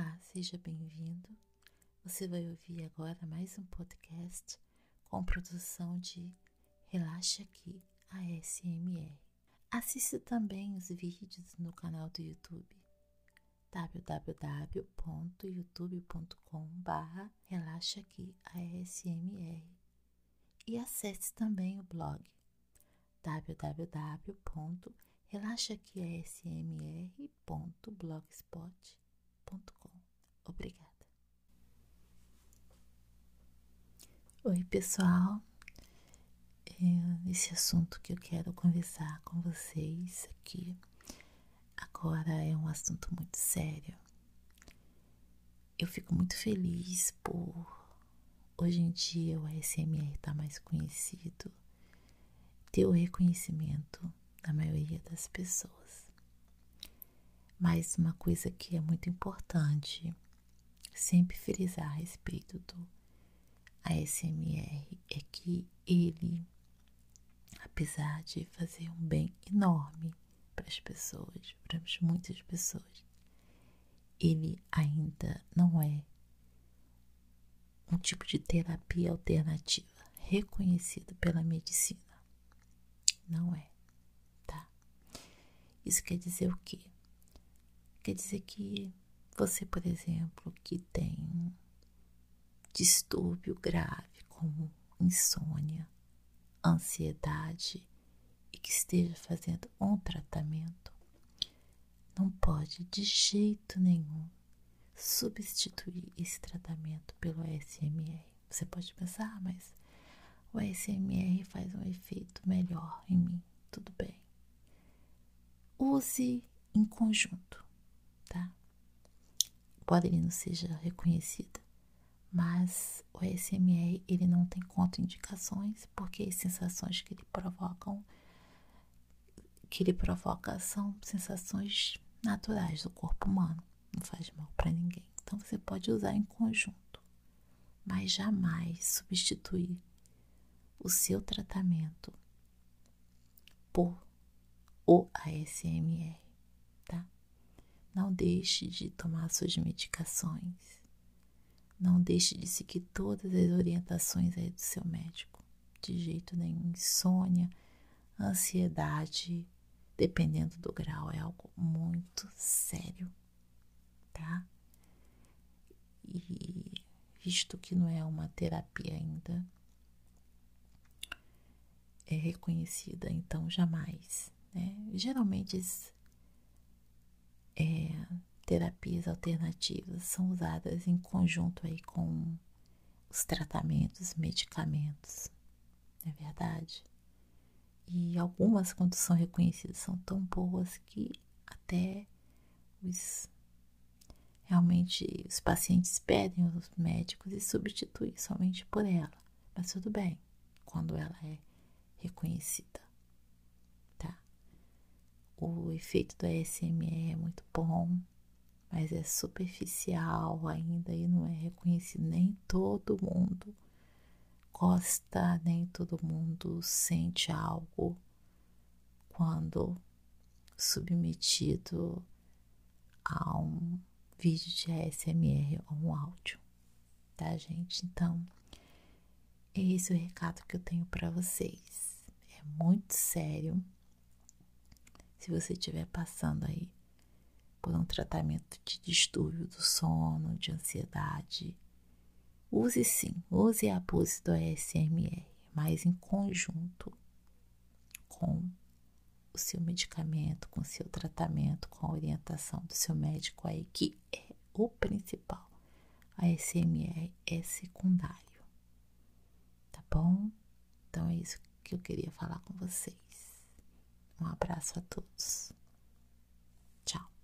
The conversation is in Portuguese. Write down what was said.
Olá, seja bem-vindo. Você vai ouvir agora mais um podcast com produção de Relaxa Aqui ASMR. Assista também os vídeos no canal do YouTube www.youtube.com.br Relaxa Aqui ASMR e acesse também o blog www.relaxaquiasmr.blogspot.com. Obrigada. Oi, pessoal. É, esse assunto que eu quero conversar com vocês aqui agora é um assunto muito sério. Eu fico muito feliz por hoje em dia o ASMR estar tá mais conhecido ter o reconhecimento da maioria das pessoas. Mas uma coisa que é muito importante sempre frisar a respeito do ASMR é que ele, apesar de fazer um bem enorme para as pessoas, para muitas pessoas, ele ainda não é um tipo de terapia alternativa reconhecido pela medicina. Não é, tá? Isso quer dizer o quê? Quer dizer que você, por exemplo, que tem distúrbio grave como insônia, ansiedade e que esteja fazendo um tratamento, não pode de jeito nenhum substituir esse tratamento pelo SMR. Você pode pensar, ah, mas o ASMR faz um efeito melhor em mim, tudo bem. Use em conjunto? Pode ele não seja reconhecido, mas o ASMR ele não tem contraindicações porque as sensações que ele provocam que ele provoca são sensações naturais do corpo humano, não faz mal para ninguém. Então você pode usar em conjunto, mas jamais substituir o seu tratamento por o ASMR? Não deixe de tomar suas medicações. Não deixe de seguir todas as orientações aí do seu médico. De jeito nenhum. Insônia, ansiedade, dependendo do grau, é algo muito sério, tá? E visto que não é uma terapia ainda, é reconhecida, então jamais. Né? Geralmente é, terapias alternativas são usadas em conjunto aí com os tratamentos, medicamentos, não é verdade? E algumas, quando são reconhecidas, são tão boas que até os realmente os pacientes pedem aos médicos e substituem somente por ela. Mas tudo bem, quando ela é reconhecida, tá? O efeito do ASMR é muito bom, mas é superficial ainda e não é reconhecido. Nem todo mundo gosta, nem todo mundo sente algo quando submetido a um vídeo de ASMR ou um áudio, tá, gente? Então, esse é o recado que eu tenho para vocês muito sério. Se você estiver passando aí por um tratamento de distúrbio do sono, de ansiedade, use sim, use e abuse do ASMR, mas em conjunto com o seu medicamento, com o seu tratamento, com a orientação do seu médico aí, que é o principal. A ASMR é secundário. Tá bom? Então é isso que eu queria falar com vocês. Um abraço a todos. Tchau.